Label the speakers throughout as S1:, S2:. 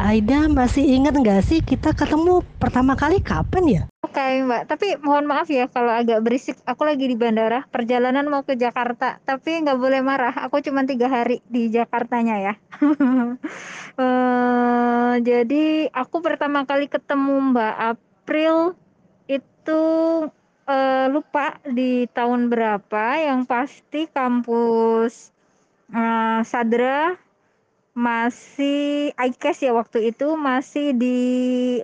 S1: Aida masih ingat nggak sih kita ketemu pertama kali kapan ya?
S2: Oke Mbak, tapi mohon maaf ya kalau agak berisik. Aku lagi di bandara, perjalanan mau ke Jakarta, tapi nggak boleh marah. Aku cuma tiga hari di Jakartanya ya. uh, jadi aku pertama kali ketemu Mbak April itu uh, lupa di tahun berapa. Yang pasti kampus uh, Sadra masih ICAS ya waktu itu masih di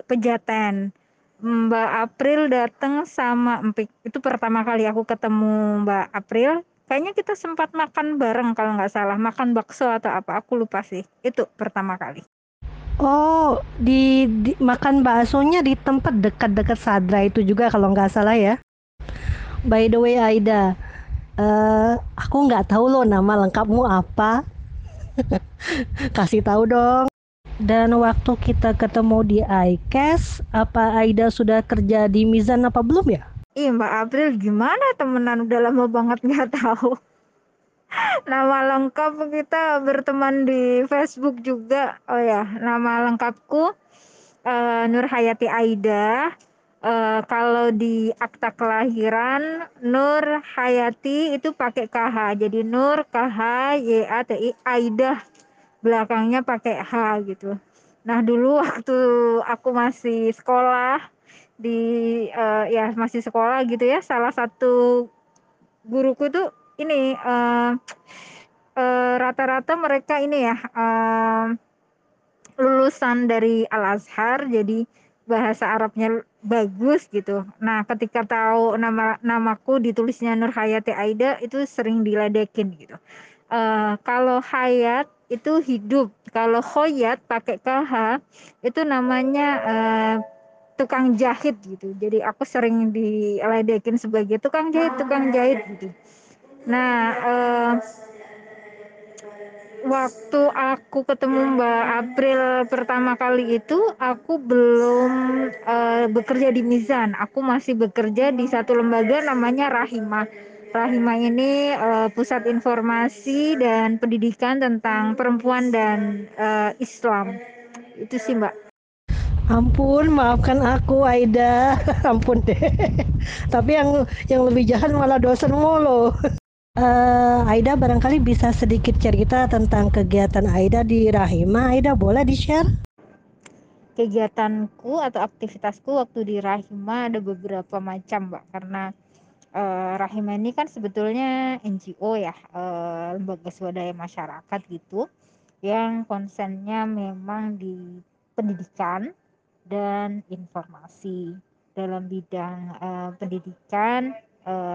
S2: Pejaten. Mbak April datang sama Empik. Itu pertama kali aku ketemu Mbak April. Kayaknya kita sempat makan bareng kalau nggak salah, makan bakso atau apa, aku lupa sih. Itu pertama kali.
S1: Oh, di, di makan baksonya di tempat dekat-dekat Sadra itu juga kalau nggak salah ya. By the way Aida, uh, aku nggak tahu loh nama lengkapmu apa. Kasih tahu dong. Dan waktu kita ketemu di ICAS, apa Aida sudah kerja di Mizan apa belum ya?
S2: Ih Mbak April gimana temenan udah lama banget nggak tahu. nama lengkap kita berteman di Facebook juga. Oh ya, nama lengkapku uh, Nur Hayati Aida. Uh, kalau di akta kelahiran Nur Hayati itu pakai KH. Jadi Nur KH Y A T I Aida belakangnya pakai H gitu. Nah dulu waktu aku masih sekolah di uh, ya masih sekolah gitu ya salah satu guruku itu ini uh, uh, rata-rata mereka ini ya uh, lulusan dari Al Azhar jadi bahasa Arabnya bagus gitu. Nah, ketika tahu nama namaku ditulisnya Nur Hayati Aida itu sering diledekin gitu. Uh, kalau Hayat itu hidup. Kalau Khoyat pakai KH itu namanya uh, tukang jahit gitu. Jadi aku sering diledekin sebagai tukang jahit, tukang jahit gitu. Nah, uh, waktu aku ketemu Mbak April pertama kali itu aku belum uh, bekerja di Mizan. Aku masih bekerja di satu lembaga namanya Rahimah. Rahimah ini uh, pusat informasi dan pendidikan tentang perempuan dan uh, Islam. Itu sih Mbak.
S1: Ampun, maafkan aku Aida. Ampun deh. Tapi yang yang lebih jahat malah dosen mulu. Uh, Aida barangkali bisa sedikit cerita tentang kegiatan Aida di Rahima. Aida boleh di-share?
S2: Kegiatanku atau aktivitasku waktu di Rahima ada beberapa macam, Mbak. Karena uh, Rahima ini kan sebetulnya NGO ya, uh, lembaga swadaya masyarakat gitu, yang konsennya memang di pendidikan dan informasi. Dalam bidang uh, pendidikan,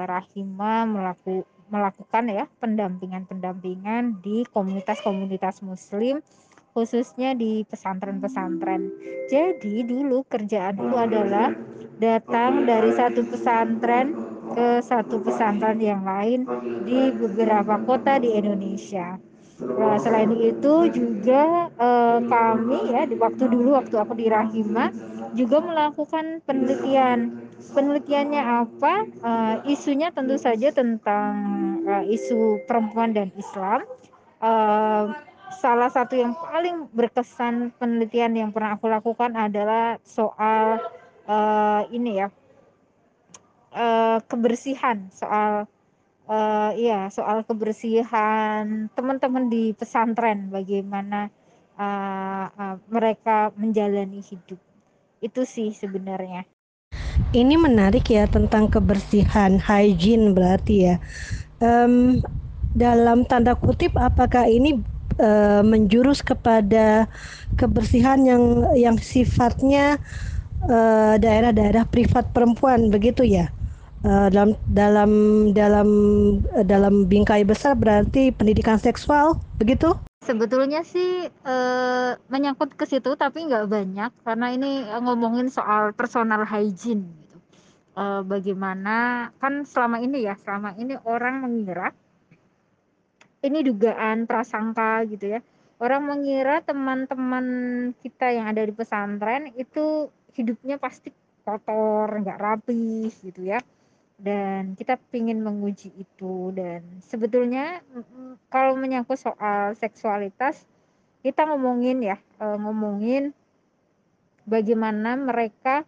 S2: Rahima melakukan melakukan ya pendampingan-pendampingan di komunitas-komunitas muslim khususnya di pesantren-pesantren. Jadi dulu kerjaanku adalah datang dari satu pesantren ke satu pesantren yang lain di beberapa kota di Indonesia. Nah, selain itu juga eh, kami ya di waktu dulu waktu aku di Rahima juga melakukan penelitian. Penelitiannya apa? Uh, isunya tentu saja tentang uh, isu perempuan dan Islam. Uh, salah satu yang paling berkesan penelitian yang pernah aku lakukan adalah soal uh, ini ya uh, kebersihan, soal uh, ya soal kebersihan teman-teman di pesantren, bagaimana uh, uh, mereka menjalani hidup itu sih sebenarnya.
S1: Ini menarik ya tentang kebersihan, hygiene berarti ya. Um, dalam tanda kutip, apakah ini uh, menjurus kepada kebersihan yang yang sifatnya daerah daerah-daerah privat perempuan begitu ya? Uh, dalam dalam dalam dalam bingkai besar berarti pendidikan seksual begitu?
S2: Sebetulnya sih e, menyangkut ke situ tapi nggak banyak karena ini ngomongin soal personal hygiene gitu. E, bagaimana kan selama ini ya selama ini orang mengira ini dugaan prasangka gitu ya. Orang mengira teman-teman kita yang ada di pesantren itu hidupnya pasti kotor, nggak rapi gitu ya dan kita ingin menguji itu dan sebetulnya kalau menyangkut soal seksualitas kita ngomongin ya uh, ngomongin bagaimana mereka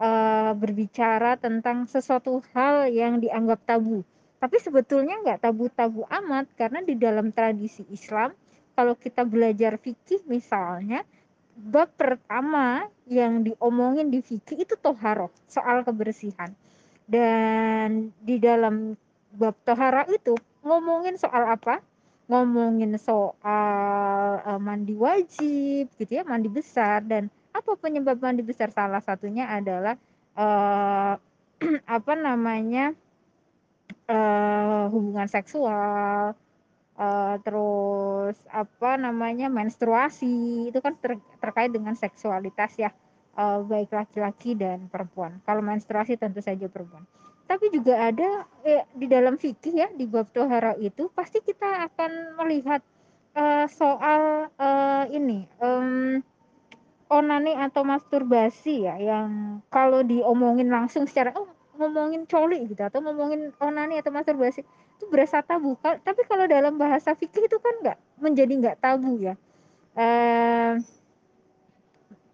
S2: uh, berbicara tentang sesuatu hal yang dianggap tabu. Tapi sebetulnya nggak tabu-tabu amat karena di dalam tradisi Islam kalau kita belajar fikih misalnya bab pertama yang diomongin di fikih itu toharoh soal kebersihan dan di dalam bab toharoh itu ngomongin soal apa? Ngomongin soal uh, mandi wajib gitu ya mandi besar. Dan apa penyebab mandi besar? Salah satunya adalah uh, apa namanya uh, hubungan seksual uh, terus apa namanya menstruasi. Itu kan ter, terkait dengan seksualitas ya uh, baik laki-laki dan perempuan. Kalau menstruasi tentu saja perempuan. Tapi juga ada eh, di dalam fikih ya di bab tohara itu pasti kita akan melihat uh, soal uh, ini um, onani atau masturbasi ya yang kalau diomongin langsung secara oh ngomongin coli gitu atau ngomongin onani atau masturbasi itu berasa tabu. Tapi kalau dalam bahasa fikih itu kan nggak menjadi nggak tabu ya. Uh,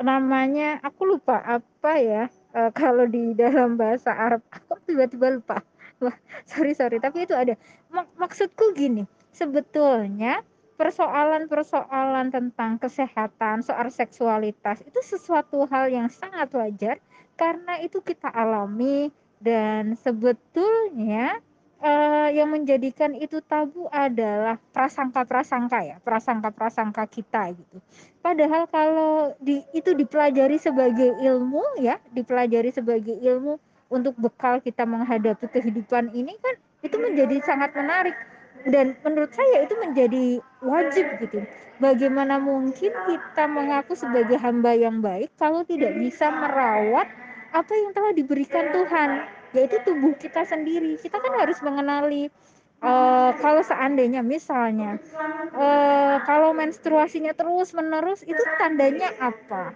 S2: namanya aku lupa apa ya uh, kalau di dalam bahasa Arab aku tiba-tiba lupa. Wah sorry sorry tapi itu ada. Mak maksudku gini sebetulnya persoalan-persoalan tentang kesehatan, soal seksualitas itu sesuatu hal yang sangat wajar karena itu kita alami dan sebetulnya uh, yang menjadikan itu tabu adalah prasangka-prasangka ya, prasangka-prasangka kita gitu. Padahal kalau di, itu dipelajari sebagai ilmu ya, dipelajari sebagai ilmu untuk bekal kita menghadapi kehidupan ini kan itu menjadi sangat menarik dan menurut saya itu menjadi wajib gitu. Bagaimana mungkin kita mengaku sebagai hamba yang baik kalau tidak bisa merawat apa yang telah diberikan Tuhan, yaitu tubuh kita sendiri. Kita kan harus mengenali uh, kalau seandainya misalnya uh, kalau menstruasinya terus menerus itu tandanya apa?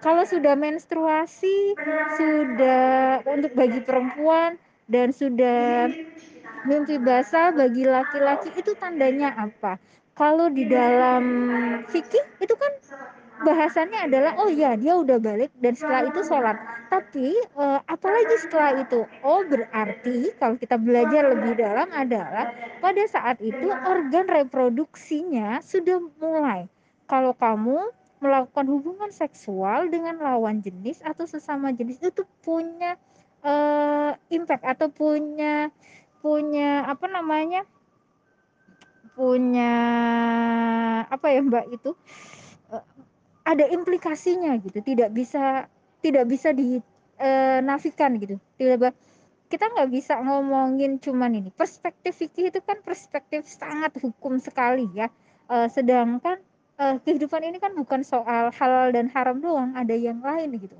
S2: Kalau sudah menstruasi sudah untuk bagi perempuan dan sudah mimpi basah bagi laki-laki itu tandanya apa? Kalau di dalam fikih itu kan bahasannya adalah oh ya dia udah balik dan setelah itu sholat. Tapi eh, apalagi setelah itu? Oh berarti kalau kita belajar lebih dalam adalah pada saat itu organ reproduksinya sudah mulai. Kalau kamu melakukan hubungan seksual dengan lawan jenis atau sesama jenis itu punya uh, impact atau punya punya apa namanya? Punya apa ya mbak itu? uh, ada implikasinya gitu tidak bisa tidak bisa dinafikan e, gitu. Tidak kita nggak bisa ngomongin cuman ini. Perspektif fikih itu kan perspektif sangat hukum sekali ya. E, sedangkan e, kehidupan ini kan bukan soal halal dan haram doang ada yang lain gitu.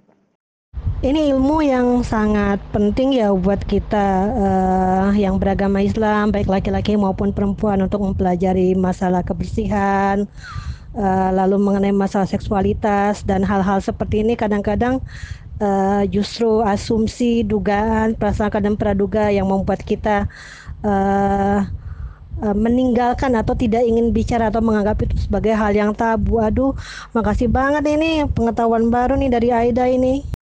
S1: Ini ilmu yang sangat penting ya buat kita uh, yang beragama Islam, baik laki-laki maupun perempuan untuk mempelajari masalah kebersihan, uh, lalu mengenai masalah seksualitas dan hal-hal seperti ini kadang-kadang uh, justru asumsi, dugaan, prasangka dan praduga yang membuat kita uh, meninggalkan atau tidak ingin bicara atau menganggap itu sebagai hal yang tabu. Aduh, makasih banget ini pengetahuan baru nih dari Aida ini.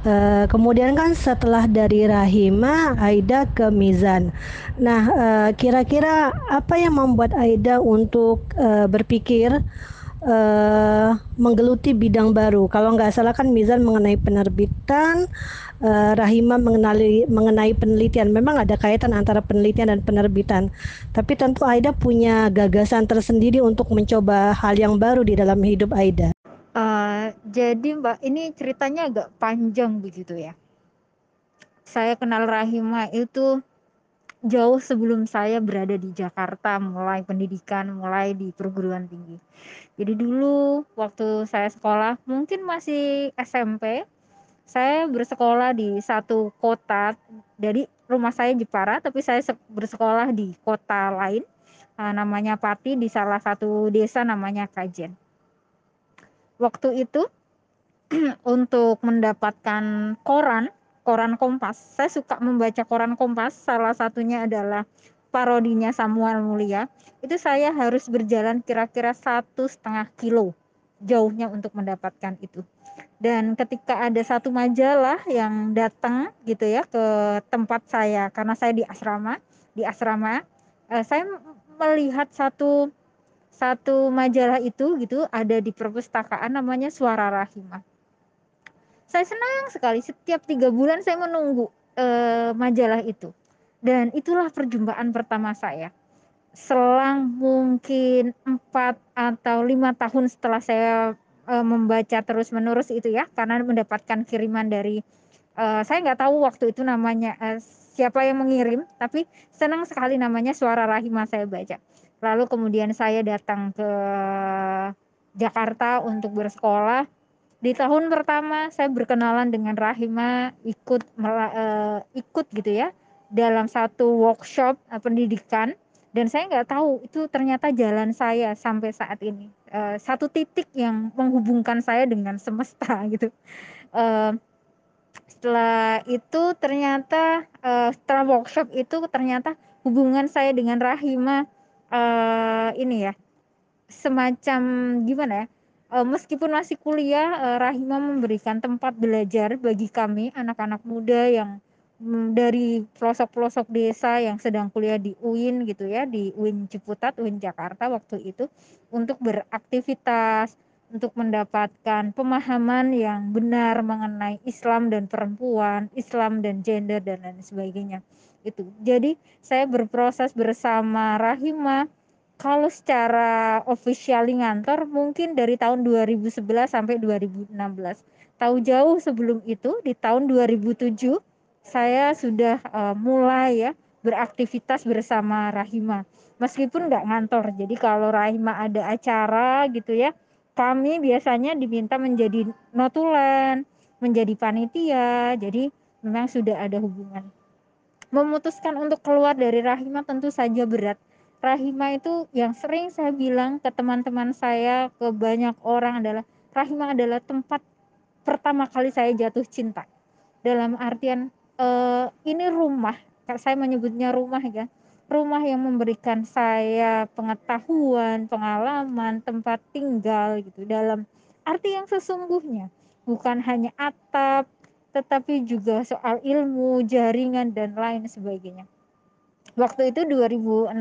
S1: Uh, kemudian kan setelah dari Rahima, Aida ke Mizan. Nah, uh, kira-kira apa yang membuat Aida untuk uh, berpikir uh, menggeluti bidang baru? Kalau nggak salah kan Mizan mengenai penerbitan, uh, Rahima mengenali mengenai penelitian. Memang ada kaitan antara penelitian dan penerbitan. Tapi tentu Aida punya gagasan tersendiri untuk mencoba hal yang baru di dalam hidup Aida.
S2: Uh, jadi Mbak, ini ceritanya agak panjang begitu ya. Saya kenal Rahima itu jauh sebelum saya berada di Jakarta, mulai pendidikan, mulai di perguruan tinggi. Jadi dulu waktu saya sekolah, mungkin masih SMP, saya bersekolah di satu kota. Jadi rumah saya Jepara, tapi saya bersekolah di kota lain, uh, namanya Pati, di salah satu desa namanya Kajen waktu itu untuk mendapatkan koran, koran Kompas. Saya suka membaca koran Kompas. Salah satunya adalah parodinya Samuel Mulia itu saya harus berjalan kira-kira satu setengah kilo jauhnya untuk mendapatkan itu dan ketika ada satu majalah yang datang gitu ya ke tempat saya karena saya di asrama di asrama eh, saya melihat satu satu majalah itu gitu ada di perpustakaan namanya Suara Rahimah. Saya senang sekali setiap tiga bulan saya menunggu eh, majalah itu. Dan itulah perjumpaan pertama saya. Selang mungkin empat atau lima tahun setelah saya uh, membaca terus menerus itu ya karena mendapatkan kiriman dari uh, saya nggak tahu waktu itu namanya uh, siapa yang mengirim tapi senang sekali namanya suara rahimah saya baca lalu kemudian saya datang ke Jakarta untuk bersekolah. Di tahun pertama saya berkenalan dengan Rahima ikut uh, ikut gitu ya dalam satu workshop uh, pendidikan. Dan saya nggak tahu itu ternyata jalan saya sampai saat ini. Uh, satu titik yang menghubungkan saya dengan semesta gitu. Setelah itu ternyata setelah workshop itu ternyata hubungan saya dengan Rahima uh, ini ya semacam gimana ya uh, meskipun masih kuliah uh, Rahima memberikan tempat belajar bagi kami anak-anak muda yang Hmm, dari pelosok-pelosok desa yang sedang kuliah di UIN gitu ya, di UIN Ciputat, UIN Jakarta waktu itu untuk beraktivitas, untuk mendapatkan pemahaman yang benar mengenai Islam dan perempuan, Islam dan gender dan lain sebagainya. Itu. Jadi saya berproses bersama Rahima kalau secara official ngantor mungkin dari tahun 2011 sampai 2016. Tahu jauh sebelum itu di tahun 2007 saya sudah uh, mulai ya beraktivitas bersama Rahima meskipun nggak ngantor jadi kalau Rahima ada acara gitu ya kami biasanya diminta menjadi notulen menjadi panitia jadi memang sudah ada hubungan memutuskan untuk keluar dari Rahima tentu saja berat. Rahima itu yang sering saya bilang ke teman-teman saya ke banyak orang adalah Rahima adalah tempat pertama kali saya jatuh cinta. Dalam artian uh, ini rumah saya menyebutnya rumah ya. Rumah yang memberikan saya pengetahuan pengalaman tempat tinggal gitu dalam arti yang sesungguhnya. Bukan hanya atap tetapi juga soal ilmu jaringan dan lain sebagainya. Waktu itu 2016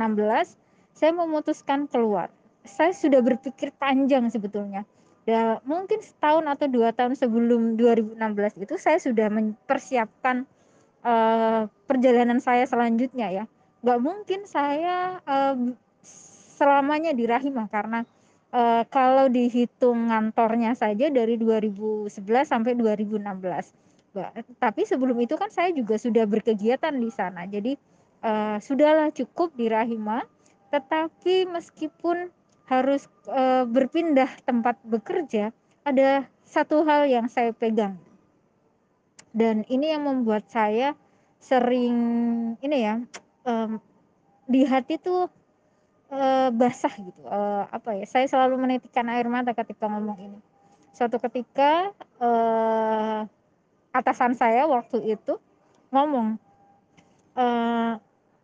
S2: saya memutuskan keluar. Saya sudah berpikir panjang sebetulnya. Dan mungkin setahun atau dua tahun sebelum 2016 itu saya sudah mempersiapkan uh, perjalanan saya selanjutnya ya. Nggak mungkin saya uh, selamanya di Rahimah karena uh, kalau dihitung ngantornya saja dari 2011 sampai 2016 tapi sebelum itu kan saya juga sudah berkegiatan di sana. Jadi uh, sudahlah cukup di Rahimah tetapi meskipun harus uh, berpindah tempat bekerja ada satu hal yang saya pegang. Dan ini yang membuat saya sering ini ya um, di hati tuh uh, basah gitu. Uh, apa ya saya selalu menitikkan air mata ketika ngomong ini. Suatu ketika uh, atasan saya waktu itu ngomong uh,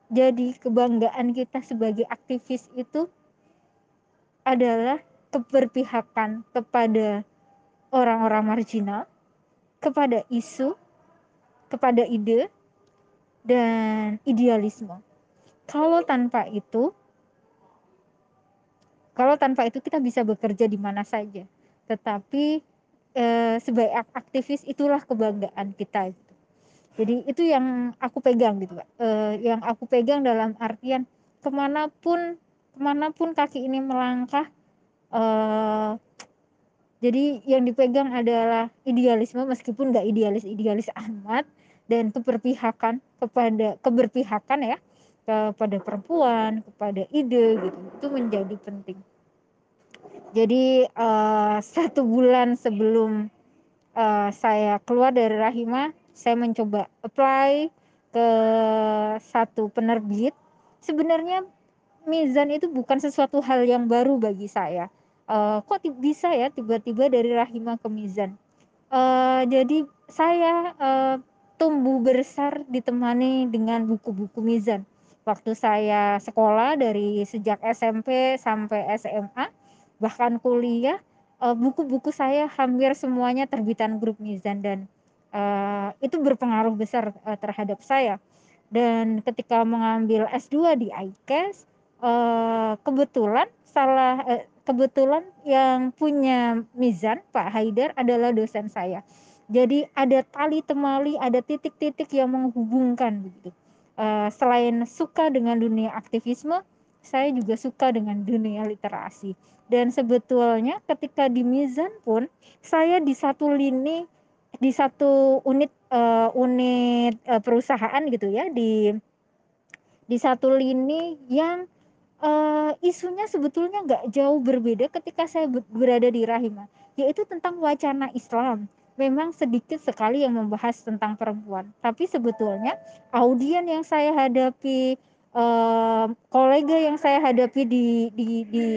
S2: jadi kebanggaan kita sebagai aktivis itu adalah keberpihakan kepada orang-orang marginal kepada isu, kepada ide, dan idealisme. Kalau tanpa itu, kalau tanpa itu kita bisa bekerja di mana saja. Tetapi eh, sebagai aktivis itulah kebanggaan kita. Gitu. Jadi itu yang aku pegang gitu, Pak. Eh, yang aku pegang dalam artian ke mana pun ke mana pun kaki ini melangkah, eh, jadi yang dipegang adalah idealisme meskipun nggak idealis idealis amat dan keberpihakan kepada keberpihakan ya kepada perempuan kepada ide gitu itu menjadi penting jadi uh, satu bulan sebelum uh, saya keluar dari Rahima saya mencoba apply ke satu penerbit. Sebenarnya Mizan itu bukan sesuatu hal yang baru bagi saya. Uh, kok bisa ya tiba-tiba dari rahimah ke mizan? Uh, jadi saya uh, tumbuh besar ditemani dengan buku-buku mizan. Waktu saya sekolah dari sejak SMP sampai SMA bahkan kuliah uh, buku-buku saya hampir semuanya terbitan grup Mizan dan uh, itu berpengaruh besar uh, terhadap saya. Dan ketika mengambil S2 di ICAS uh, kebetulan salah uh, kebetulan yang punya Mizan Pak Haidar adalah dosen saya. Jadi ada tali temali ada titik-titik yang menghubungkan begitu. Uh, selain suka dengan dunia aktivisme saya juga suka dengan dunia literasi. Dan sebetulnya ketika di Mizan pun saya di satu lini di satu unit uh, unit uh, perusahaan gitu ya di di satu lini yang uh, isunya sebetulnya nggak jauh berbeda ketika saya berada di Rahima yaitu tentang wacana Islam. Memang sedikit sekali yang membahas tentang perempuan. Tapi sebetulnya audien yang saya hadapi uh, kolega yang saya hadapi di di di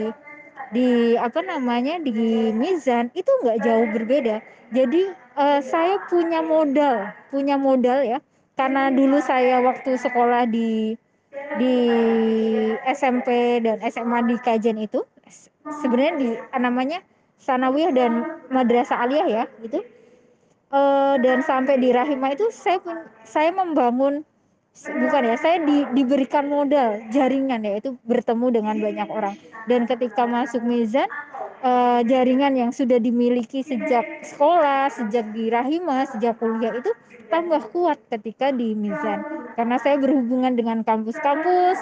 S2: di apa namanya di Mizan itu nggak jauh berbeda. Jadi uh, saya punya modal, punya modal ya. Karena dulu saya waktu sekolah di di SMP dan SMA di Kajen itu sebenarnya di namanya Sanawiyah dan Madrasah Aliyah ya gitu. Uh, dan sampai di Rahimah itu saya saya membangun bukan ya saya di, diberikan modal jaringan yaitu bertemu dengan banyak orang. Dan ketika masuk Mizan uh, jaringan yang sudah dimiliki sejak sekolah sejak di Rahima sejak kuliah itu tambah kuat ketika di Mizan. Karena saya berhubungan dengan kampus-kampus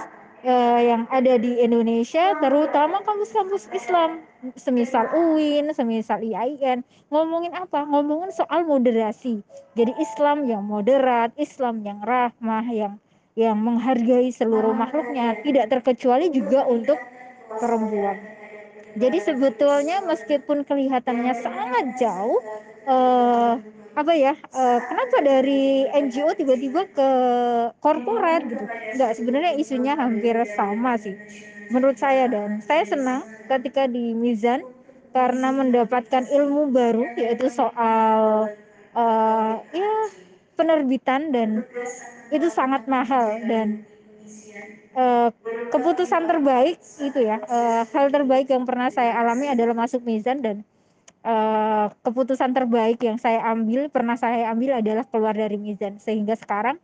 S2: uh, yang ada di Indonesia terutama kampus-kampus Islam. Semisal UIN, semisal IAIN ngomongin apa? ngomongin soal moderasi. Jadi Islam yang moderat, Islam yang rahmah, yang yang menghargai seluruh makhluknya, tidak terkecuali juga untuk perempuan. Jadi sebetulnya meskipun kelihatannya sangat jauh, eh, apa ya? Eh, kenapa dari NGO tiba-tiba ke korporat gitu? Enggak, sebenarnya isunya hampir sama sih, menurut saya dan saya senang ketika di Mizan karena mendapatkan ilmu baru yaitu soal uh, ya penerbitan dan itu sangat mahal dan uh, keputusan terbaik itu ya uh, hal terbaik yang pernah saya alami adalah masuk Mizan dan uh, keputusan terbaik yang saya ambil pernah saya ambil adalah keluar dari Mizan. Sehingga sekarang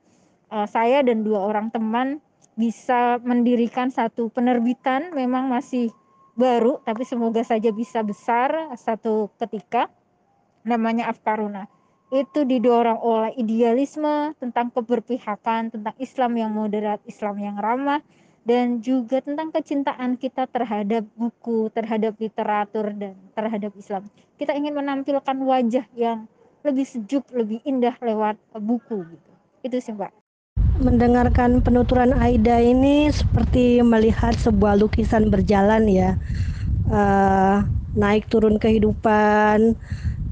S2: uh, saya dan dua orang teman bisa mendirikan satu penerbitan memang masih baru tapi semoga saja bisa besar satu ketika namanya Afkaruna. Itu didorong oleh idealisme tentang keberpihakan tentang Islam yang moderat Islam yang ramah dan juga tentang kecintaan kita terhadap buku terhadap literatur dan terhadap Islam. Kita ingin menampilkan wajah yang lebih sejuk lebih indah lewat buku gitu. Itu sih mbak.
S1: Mendengarkan penuturan Aida ini seperti melihat sebuah lukisan berjalan ya. Uh, naik turun kehidupan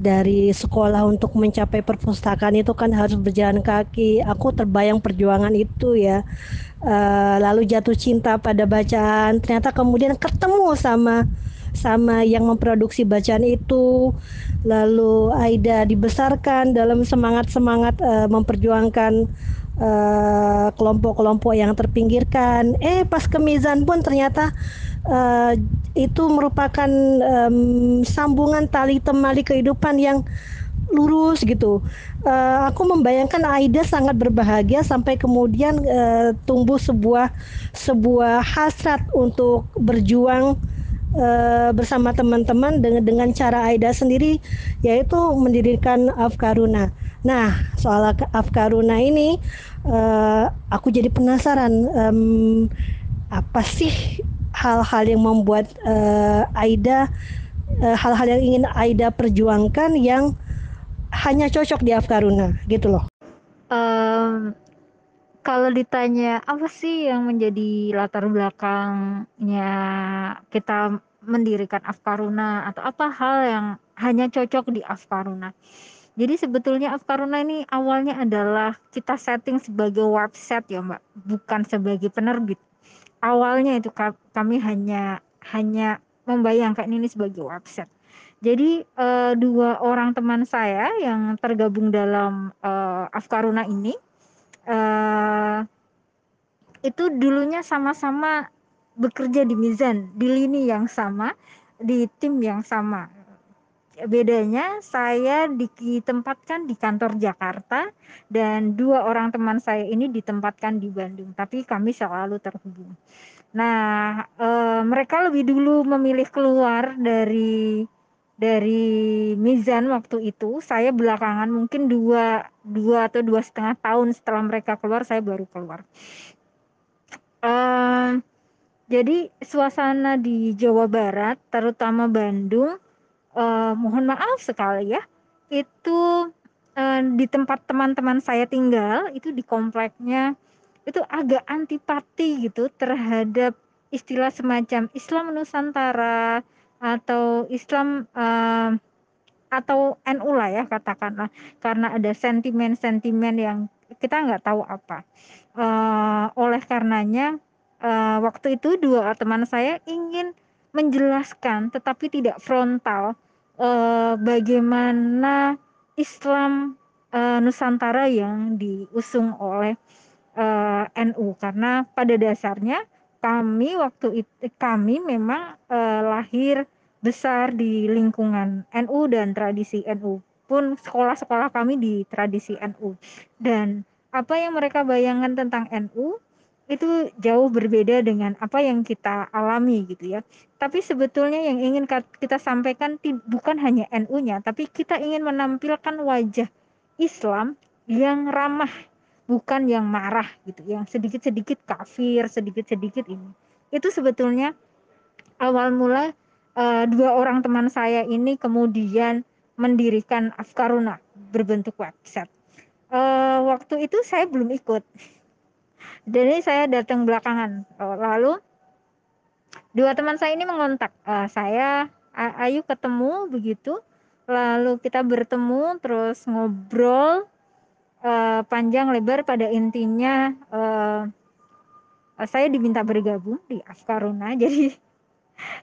S1: dari sekolah untuk mencapai perpustakaan itu kan harus berjalan kaki. Aku terbayang perjuangan itu ya. Uh, lalu jatuh cinta pada bacaan. Ternyata kemudian ketemu sama sama yang memproduksi bacaan itu. Lalu Aida dibesarkan dalam semangat-semangat uh, memperjuangkan kelompok-kelompok uh, yang terpinggirkan. Eh pas ke Mizan pun ternyata uh, itu merupakan um, sambungan tali temali kehidupan yang lurus gitu. Uh, aku membayangkan Aida sangat berbahagia sampai kemudian uh, tumbuh sebuah sebuah hasrat untuk berjuang uh, bersama teman-teman dengan dengan cara Aida sendiri yaitu mendirikan Afkaruna. Nah, soal Afkaruna ini uh, aku jadi penasaran um, apa sih hal-hal yang membuat uh, Aida hal-hal uh, yang ingin Aida perjuangkan yang hanya cocok di Afkaruna gitu loh.
S2: Um, kalau ditanya apa sih yang menjadi latar belakangnya kita mendirikan Afkaruna atau apa hal yang hanya cocok di Afkaruna? Jadi sebetulnya Afkaruna ini awalnya adalah kita setting sebagai website ya Mbak, bukan sebagai penerbit. Awalnya itu kami hanya hanya membayangkan ini sebagai website. Jadi uh, dua orang teman saya yang tergabung dalam uh, Afkaruna ini uh, itu dulunya sama-sama bekerja di Mizan, di lini yang sama, di tim yang sama. Bedanya saya ditempatkan di kantor Jakarta dan dua orang teman saya ini ditempatkan di Bandung, tapi kami selalu terhubung. Nah, e, mereka lebih dulu memilih keluar dari dari Mizan waktu itu. Saya belakangan mungkin dua dua atau dua setengah tahun setelah mereka keluar, saya baru keluar. Uh, jadi suasana di Jawa Barat, terutama Bandung, uh, mohon maaf sekali ya, itu uh, di tempat teman-teman saya tinggal, itu di kompleknya, itu agak antipati gitu terhadap istilah semacam Islam Nusantara atau Islam uh, atau NU lah ya katakanlah, karena ada sentimen-sentimen yang kita nggak tahu apa. Uh, oleh karenanya uh, waktu itu dua teman saya ingin menjelaskan tetapi tidak frontal uh, bagaimana Islam uh, Nusantara yang diusung oleh uh, NU karena pada dasarnya kami waktu itu kami memang uh, lahir besar di lingkungan NU dan tradisi NU pun sekolah-sekolah kami di tradisi NU dan apa yang mereka bayangkan tentang NU itu jauh berbeda dengan apa yang kita alami gitu ya. Tapi sebetulnya yang ingin kita sampaikan bukan hanya NU-nya, tapi kita ingin menampilkan wajah Islam yang ramah, bukan yang marah gitu, yang sedikit-sedikit kafir, sedikit-sedikit ini. Itu sebetulnya awal mula uh, dua orang teman saya ini kemudian mendirikan Afkaruna berbentuk website. Uh, waktu itu saya belum ikut jadi saya datang belakangan. Oh, lalu dua teman saya ini mengontak uh, saya ayo ketemu begitu. Lalu kita bertemu terus ngobrol uh, panjang lebar pada intinya uh, saya diminta bergabung di Afkaruna. Jadi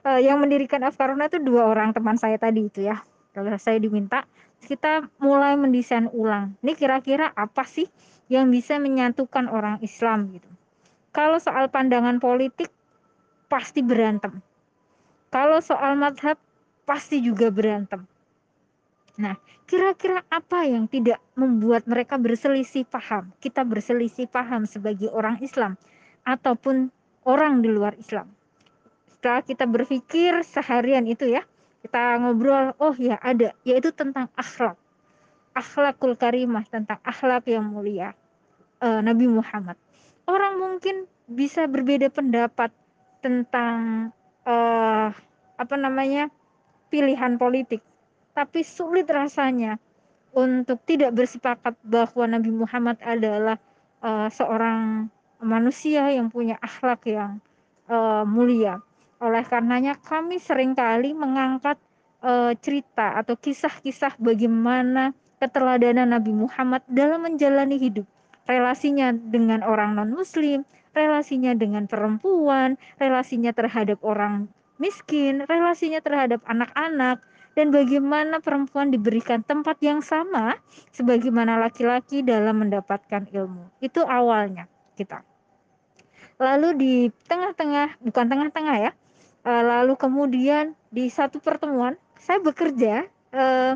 S2: uh, yang mendirikan Afkaruna itu dua orang teman saya tadi itu ya. Kalau saya diminta kita mulai mendesain ulang ini kira-kira apa sih yang bisa menyatukan orang Islam gitu. Kalau soal pandangan politik pasti berantem. Kalau soal madhab pasti juga berantem. Nah, kira-kira apa yang tidak membuat mereka berselisih paham? Kita berselisih paham sebagai orang Islam ataupun orang di luar Islam. Setelah kita berpikir seharian itu ya, kita ngobrol, oh ya ada, yaitu tentang akhlak akhlakul karimah tentang akhlak yang mulia uh, Nabi Muhammad. Orang mungkin bisa berbeda pendapat tentang uh, apa namanya pilihan politik, tapi sulit rasanya untuk tidak bersepakat bahwa Nabi Muhammad adalah uh, seorang manusia yang punya akhlak yang uh, mulia. Oleh karenanya kami sering kali mengangkat uh, cerita atau kisah-kisah bagaimana keteladanan Nabi Muhammad dalam menjalani hidup. Relasinya dengan orang non-muslim, relasinya dengan perempuan, relasinya terhadap orang miskin, relasinya terhadap anak-anak, dan bagaimana perempuan diberikan tempat yang sama sebagaimana laki-laki dalam mendapatkan ilmu. Itu awalnya kita. Lalu di tengah-tengah, bukan tengah-tengah ya, lalu kemudian di satu pertemuan saya bekerja eh,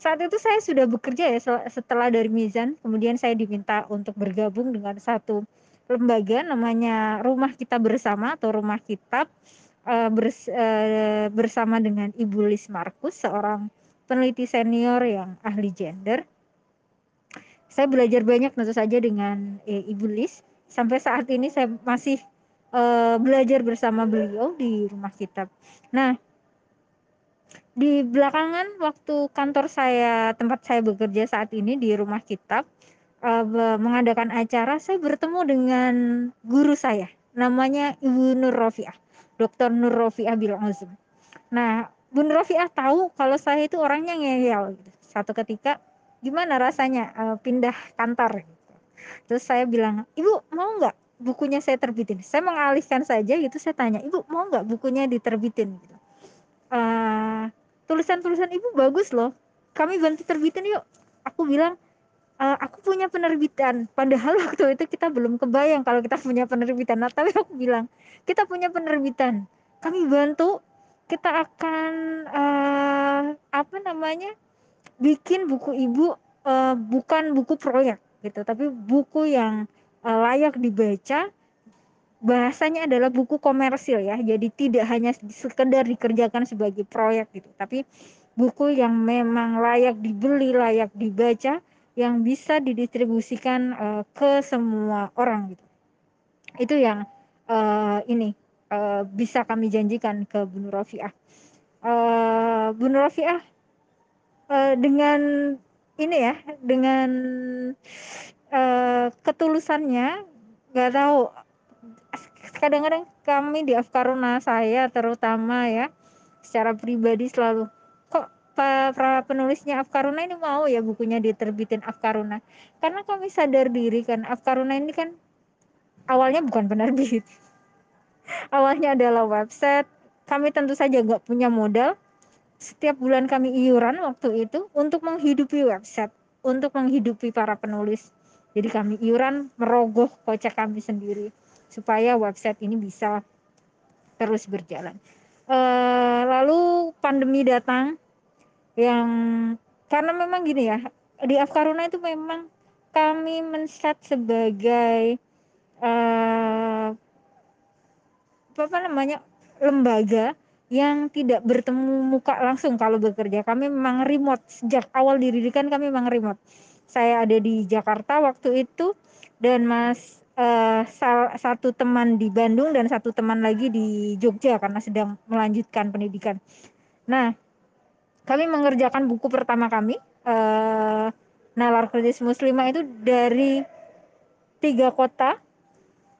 S2: saat itu saya sudah bekerja ya setelah dari Mizan, kemudian saya diminta untuk bergabung dengan satu lembaga namanya Rumah Kita Bersama atau Rumah Kitab uh, bersama dengan Ibu Lis Markus, seorang peneliti senior yang ahli gender. Saya belajar banyak tentu saja dengan eh, Ibu Lis. Sampai saat ini saya masih uh, belajar bersama beliau di Rumah Kitab. Nah, di belakangan waktu kantor saya tempat saya bekerja saat ini di rumah kitab uh, mengadakan acara saya bertemu dengan guru saya namanya Ibu Nur Rofiah Dr. Nur Rofiah nah Bu Nur Rofiah tahu kalau saya itu orangnya ngeyel gitu. satu ketika gimana rasanya uh, pindah kantor terus saya bilang ibu mau nggak bukunya saya terbitin. Saya mengalihkan saja gitu saya tanya ibu mau nggak bukunya diterbitin? Gitu. Uh, tulisan-tulisan ibu bagus loh. Kami bantu terbitin yuk. Aku bilang uh, aku punya penerbitan. Padahal waktu itu kita belum kebayang kalau kita punya penerbitan. Nah, tapi aku bilang kita punya penerbitan. Kami bantu kita akan uh, apa namanya bikin buku ibu uh, bukan buku proyek gitu tapi buku yang layak dibaca bahasanya adalah buku komersil ya. Jadi tidak hanya sekedar dikerjakan sebagai proyek gitu tapi buku yang memang layak dibeli layak dibaca yang bisa didistribusikan uh, ke semua orang gitu. Itu yang uh, ini uh, bisa kami janjikan ke Bu Rofiah uh, Bu Rofiah uh, dengan ini ya dengan uh, ketulusannya nggak tahu. Kadang-kadang kami di Afkaruna saya terutama ya secara pribadi selalu kok para penulisnya Afkaruna ini mau ya bukunya diterbitin Afkaruna karena kami sadar diri kan Afkaruna ini kan awalnya bukan penerbit. Awalnya adalah website. Kami tentu saja nggak punya modal. Setiap bulan kami iuran waktu itu untuk menghidupi website untuk menghidupi para penulis jadi kami iuran merogoh kocek kami sendiri supaya website ini bisa terus berjalan. Uh, lalu pandemi datang yang karena memang gini ya di Afkaruna itu memang kami men-set sebagai uh, apa namanya lembaga yang tidak bertemu muka langsung kalau bekerja. Kami memang remote sejak awal didirikan kami memang remote. Saya ada di Jakarta waktu itu dan Mas uh, satu teman di Bandung dan satu teman lagi di Jogja karena sedang melanjutkan pendidikan. Nah, kami mengerjakan buku pertama kami, uh, Nalar Kritis Muslimah itu dari tiga kota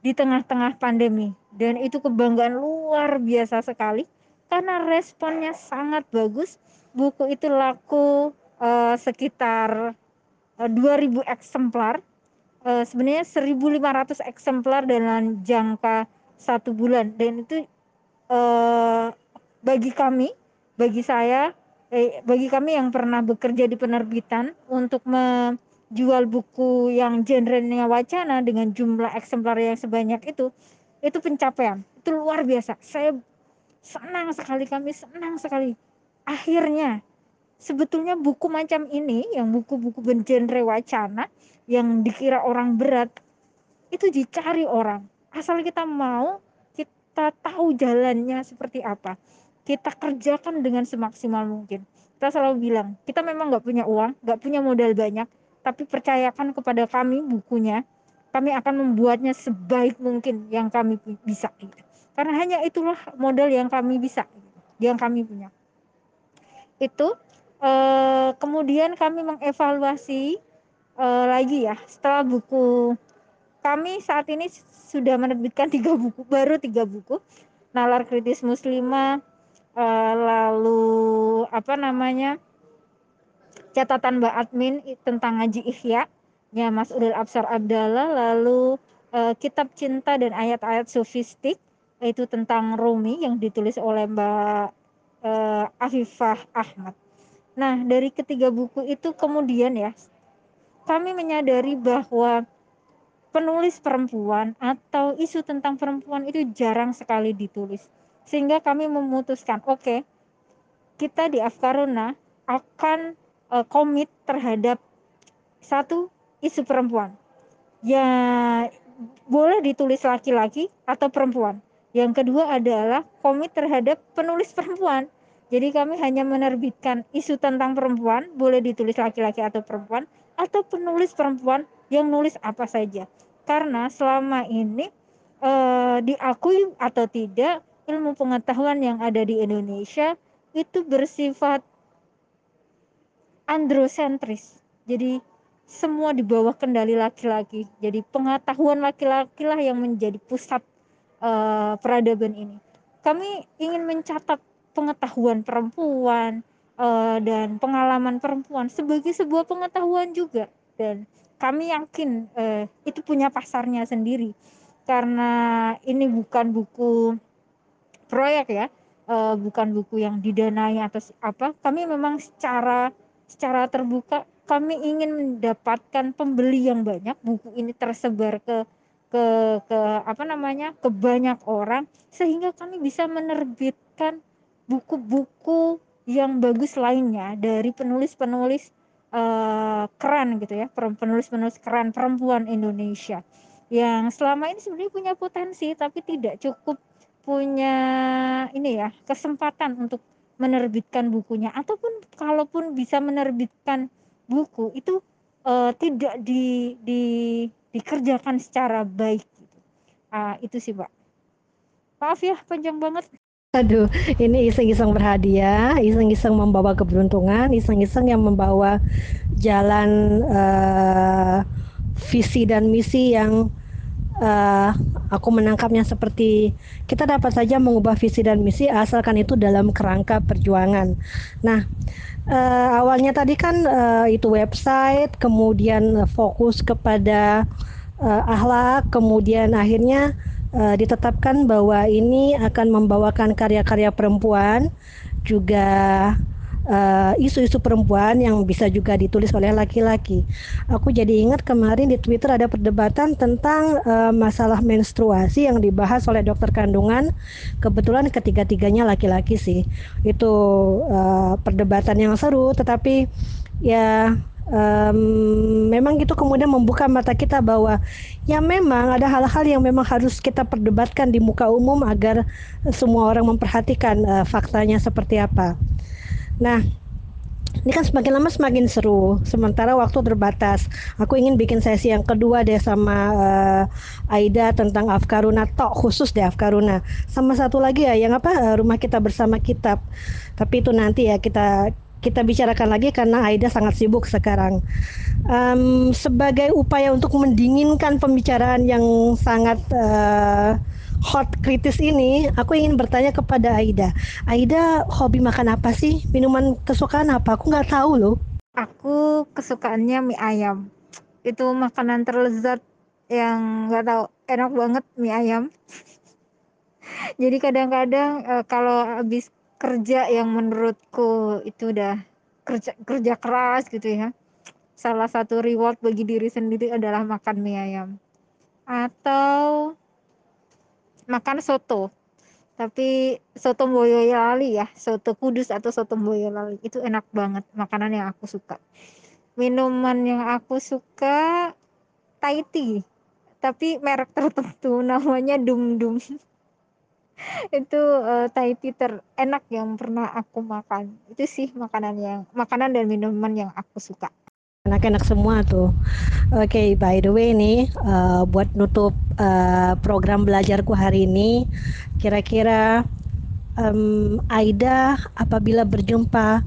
S2: di tengah-tengah pandemi dan itu kebanggaan luar biasa sekali karena responnya sangat bagus. Buku itu laku uh, sekitar 2000 eksemplar uh, sebenarnya 1.500 eksemplar dalam jangka satu bulan dan itu uh, bagi kami, bagi saya, eh, bagi kami yang pernah bekerja di penerbitan untuk menjual buku yang genrenya wacana dengan jumlah eksemplar yang sebanyak itu, itu pencapaian, itu luar biasa. Saya senang sekali, kami senang sekali. Akhirnya sebetulnya buku macam ini yang buku-buku bergenre wacana yang dikira orang berat itu dicari orang. Asal kita mau kita tahu jalannya seperti apa. Kita kerjakan dengan semaksimal mungkin. Kita selalu bilang kita memang nggak punya uang nggak punya modal banyak tapi percayakan kepada kami bukunya. Kami akan membuatnya sebaik mungkin yang kami bisa karena hanya itulah modal yang kami bisa yang kami punya. Itu Uh, kemudian kami mengevaluasi uh, lagi ya setelah buku. Kami saat ini sudah menerbitkan tiga buku baru tiga buku. Nalar kritis muslimah uh, lalu apa namanya catatan mbak admin tentang ngaji ihya nya Mas Uril Absar Abdallah lalu kitab cinta dan ayat-ayat sofistik itu tentang Rumi yang ditulis oleh Mbak Afifah Ahmad Nah, dari ketiga buku itu kemudian ya, kami menyadari bahwa penulis perempuan atau isu tentang perempuan itu jarang sekali ditulis. Sehingga kami memutuskan, oke, okay, kita di Afkaruna akan uh, komit terhadap satu isu perempuan. Ya boleh ditulis laki-laki atau perempuan. Yang kedua adalah komit terhadap penulis perempuan jadi kami hanya menerbitkan isu tentang perempuan, boleh ditulis laki-laki atau perempuan, atau penulis perempuan yang nulis apa saja. Karena selama ini eh, diakui atau tidak, ilmu pengetahuan yang ada di Indonesia itu bersifat androsentris. Jadi semua di bawah kendali laki-laki. Jadi pengetahuan laki-laki lah yang menjadi pusat uh, peradaban ini. Kami ingin mencatat pengetahuan perempuan uh, dan pengalaman perempuan sebagai sebuah pengetahuan juga. Dan kami yakin uh, itu punya pasarnya sendiri. Karena ini bukan buku proyek ya uh, bukan buku yang didanai atau apa. Kami memang secara secara terbuka kami ingin mendapatkan pembeli yang banyak, buku ini tersebar ke ke ke apa namanya, ke banyak orang, sehingga kami bisa menerbitkan buku-buku yang bagus lainnya dari penulis-penulis, eee, keren gitu ya, penulis-penulis keren perempuan Indonesia, yang selama ini sebenarnya punya potensi tapi tidak cukup punya ini ya, kesempatan untuk menerbitkan bukunya, ataupun kalaupun bisa menerbitkan buku itu, eee, tidak di di dikerjakan secara baik. Ah, itu sih, Mbak. Maaf ya panjang banget.
S1: Aduh, ini iseng-iseng berhadiah, iseng-iseng membawa keberuntungan, iseng-iseng yang membawa jalan, eee, visi dan misi yang, eee, aku menangkapnya seperti kita dapat saja mengubah visi dan misi asalkan itu dalam kerangka perjuangan. Nah, eee, awalnya tadi kan, eee, itu website, kemudian fokus kepada, eee, akhlak, kemudian akhirnya, eee, ditetapkan bahwa ini akan membawakan karya-karya perempuan, juga, eee, isu-isu perempuan yang bisa juga ditulis oleh laki-laki. Aku jadi ingat kemarin di Twitter ada perdebatan tentang, eee, masalah menstruasi yang dibahas oleh dokter kandungan, kebetulan ketiga-tiganya laki-laki sih. Itu, eee, perdebatan yang seru, tetapi ya, mmm, memang itu kemudian membuka mata kita bahwa, ya memang ada hal-hal yang memang harus kita perdebatkan di muka umum agar semua orang memperhatikan, eee, faktanya seperti apa. Nah, ini kan semakin lama semakin seru, sementara waktu terbatas. Aku ingin bikin sesi yang kedua deh sama, eee, Aida tentang Afkaruna tok, khusus deh Afkaruna. Sama satu lagi ya yang apa, eee, Rumah Kita Bersama Kitab. Tapi itu nanti ya kita kita bicarakan lagi karena Aida sangat sibuk sekarang. Mmm, sebagai upaya untuk mendinginkan pembicaraan yang sangat, eee, hot kritis ini, aku ingin bertanya kepada Aida. Aida hobi makan apa sih? Minuman kesukaan apa? Aku nggak tahu loh.
S2: Aku kesukaannya mie ayam. Itu makanan terlezat yang nggak tahu, enak banget mie ayam. Jadi kadang-kadang, eee, kalau habis kerja yang menurutku itu udah kerja kerja keras gitu ya, salah satu reward bagi diri sendiri adalah makan mie ayam. Atau makan soto, tapi soto Boyolali ya, soto Kudus atau soto Boyolali, itu enak banget, makanan yang aku suka. Minuman yang aku suka Thai tea, tapi merek tertentu namanya Dum Dum. Itu, eee, Thai tea terenak yang pernah aku makan. Itu sih makanan yang makanan dan minuman yang aku suka.
S1: Enak-enak semua tuh. Oke, by the way nih, eee, buat nutup, eee, program belajarku hari ini, kira-kira, mmm, Aida apabila berjumpa,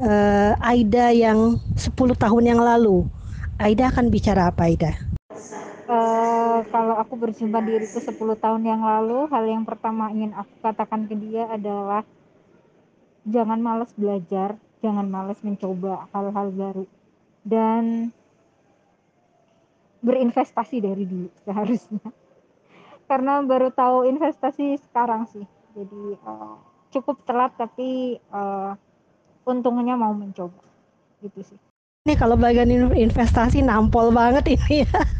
S1: eee, Aida yang 10 tahun yang lalu, Aida akan bicara apa Aida?
S2: Eee, kalau aku berjumpa diriku 10 tahun yang lalu, hal yang pertama ingin aku katakan ke dia adalah jangan malas belajar, jangan malas mencoba hal-hal baru, dan berinvestasi dari dulu seharusnya. Karena baru tahu investasi sekarang sih. Jadi, eee, cukup telat tapi, eee, untungnya mau mencoba, gitu sih.
S1: Ini kalau bagian in investasi nampol banget ini ya.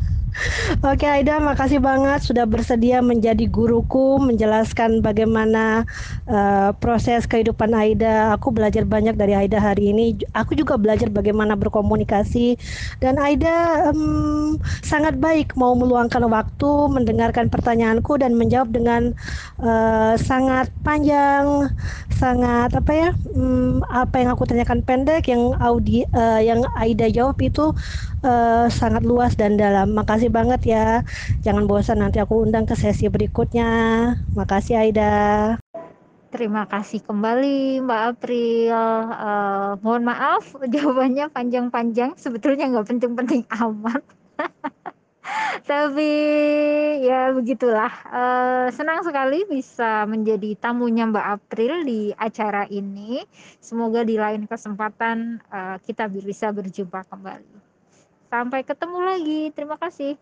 S1: Oke Aida, makasih banget sudah bersedia menjadi guruku, menjelaskan bagaimana, eee, proses kehidupan Aida. Aku belajar banyak dari Aida hari ini. Aku juga belajar bagaimana berkomunikasi dan Aida, mmm, sangat baik mau meluangkan waktu mendengarkan pertanyaanku dan menjawab dengan, eee, sangat panjang, sangat apa ya, mmm, apa yang aku tanyakan pendek, yang audi eee, yang Aida jawab itu, eee, sangat luas dan dalam. Makasih banget ya. Jangan bosan nanti aku undang ke sesi berikutnya. Makasih Aida.
S2: Terima kasih kembali Mbak April, eee, mohon maaf jawabannya panjang-panjang, sebetulnya nggak penting-penting amat. Tapi ya begitulah, eee, senang sekali bisa menjadi tamunya Mbak April di acara ini. Semoga di lain kesempatan, eee, kita bisa berjumpa kembali. Sampai ketemu lagi, terima kasih.